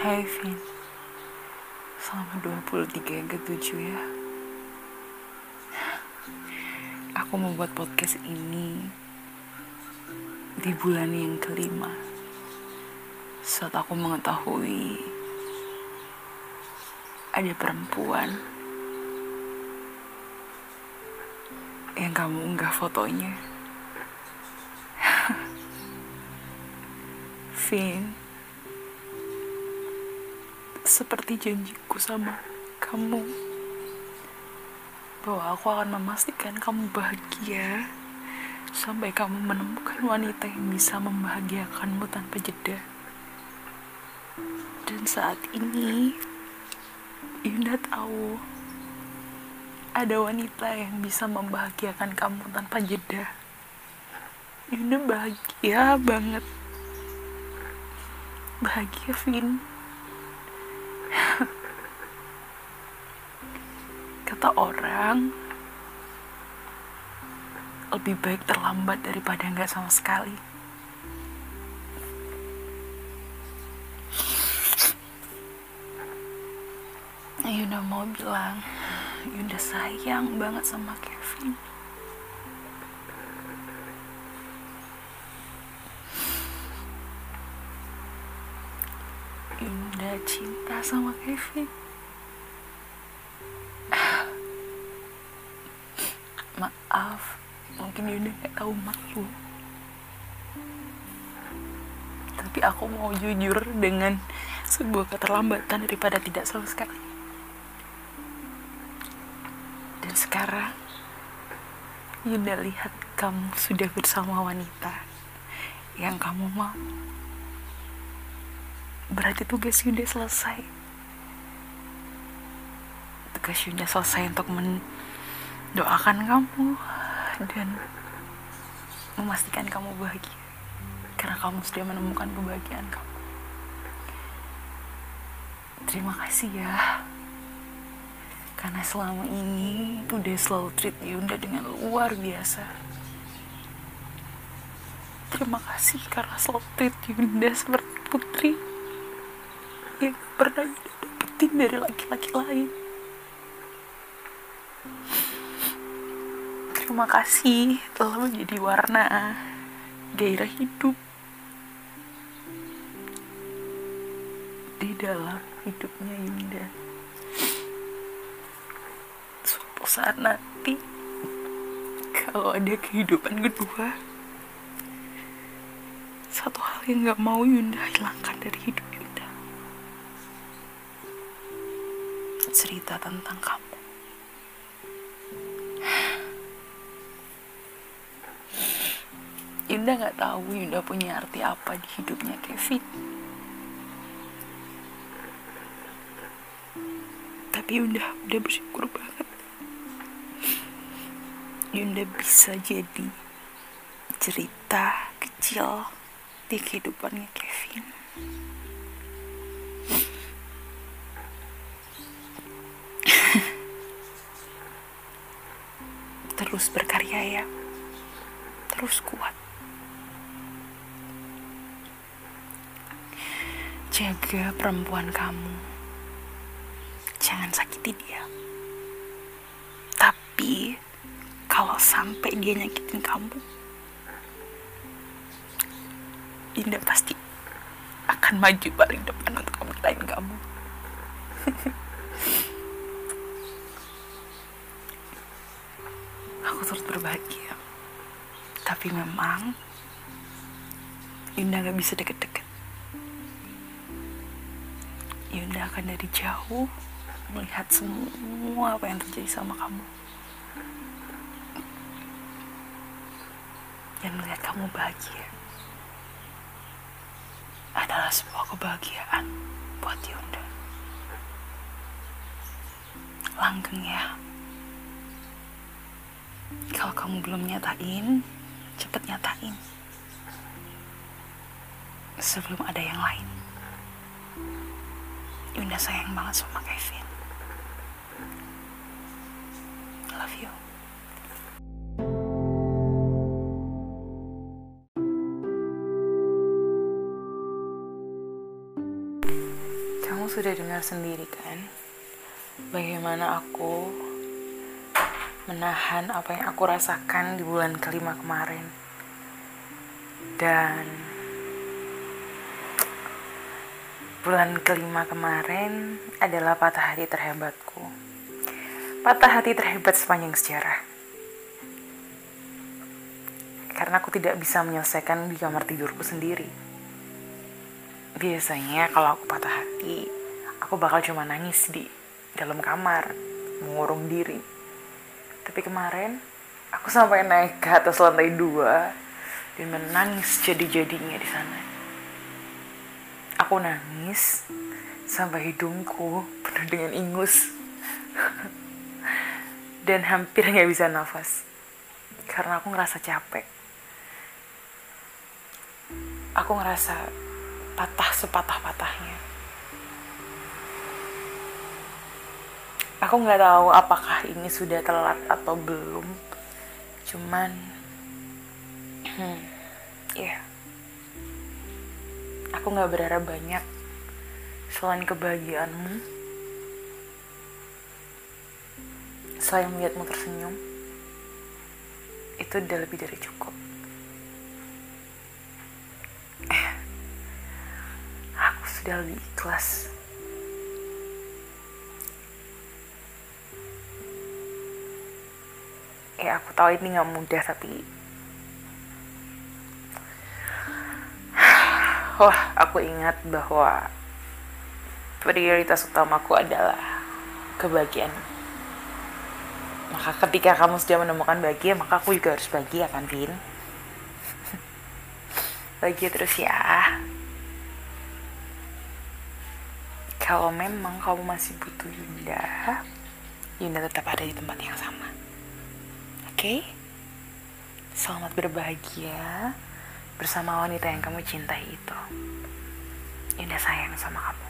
Hai Vin. Selamat 23 yang ke-7 ya. Aku membuat podcast ini Di bulan yang kelima. Saat aku mengetahui Ada perempuan Yang kamu unggah fotonya. Vin seperti janjiku sama kamu. Bahwa aku akan memastikan kamu bahagia. Sampai kamu menemukan wanita yang bisa membahagiakanmu tanpa jeda. Dan saat ini Yunda tahu ada wanita yang bisa membahagiakan kamu tanpa jeda. Yunda bahagia banget. Bahagia Vin Kata orang, lebih baik terlambat daripada nggak sama sekali. Yunda mau bilang, Yunda sayang banget sama Kevin. Yunda cinta sama Kevin. Maaf, mungkin Yunda gak tahu malu. Tapi aku mau jujur dengan sebuah keterlambatan daripada tidak sama sekali. Dan sekarang, Yunda lihat kamu sudah bersama wanita yang kamu mau berarti tugas Yunda selesai tugas Yunda selesai untuk mendoakan kamu dan memastikan kamu bahagia. Karena kamu sudah menemukan kebahagiaan kamu. Terima kasih ya. Karena selama ini udah selalu treat Yunda dengan luar biasa. Terima kasih karena selalu treat Yunda seperti putri yang pernah dapetin dari laki-laki lain. Terima kasih telah menjadi warna gairah hidup di dalam hidupnya Yunda. Suatu saat nanti kalau ada kehidupan kedua, satu hal yang gak mau Yunda hilangkan dari hidup Yunda. cerita tentang kamu. Yunda nggak tahu Yunda punya arti apa di hidupnya Kevin. Tapi Yunda udah bersyukur banget. Yunda bisa jadi cerita kecil di kehidupannya Kevin. terus berkarya ya terus kuat jaga perempuan kamu. Jangan sakiti dia. Tapi kalau sampai dia nyakitin kamu Dinda pasti akan maju paling depan untuk membelain kamu. Aku terus berbahagia. Tapi memang Yunda gak bisa deket-deket Yunda akan dari jauh melihat semua apa yang terjadi sama kamu dan melihat kamu bahagia adalah sebuah kebahagiaan buat Yunda langgeng ya kalau kamu belum nyatain, cepet nyatain. Sebelum ada yang lain. Yunda sayang banget sama Kevin. Love you. sudah dengar sendiri kan bagaimana aku menahan apa yang aku rasakan di bulan kelima kemarin dan bulan kelima kemarin adalah patah hati terhebatku. Patah hati terhebat sepanjang sejarah. Karena aku tidak bisa menyelesaikan di kamar tidurku sendiri. Biasanya kalau aku patah hati aku bakal cuma nangis di dalam kamar mengurung diri. Tapi kemarin aku sampai naik ke atas lantai dua dan menangis jadi-jadinya di sana aku nangis sampai hidungku penuh dengan ingus dan hampir nggak bisa nafas karena aku ngerasa capek aku ngerasa patah sepatah-patahnya. Aku nggak tahu apakah ini sudah telat atau belum. Cuman, ya, yeah. Aku nggak berharap banyak selain kebahagiaanmu. Selain melihatmu tersenyum, itu udah lebih dari cukup. sudah lebih ikhlas. Ya aku tahu ini gak mudah tapi Wah, aku ingat bahwa prioritas utamaku adalah kebahagiaan. Maka ketika kamu sudah menemukan bahagia, maka aku juga harus bahagia kan, Vin? bahagia terus ya. kalau memang kamu masih butuh Yunda, Yunda tetap ada di tempat yang sama. Oke? Okay? Selamat berbahagia bersama wanita yang kamu cintai itu. Yunda sayang sama kamu.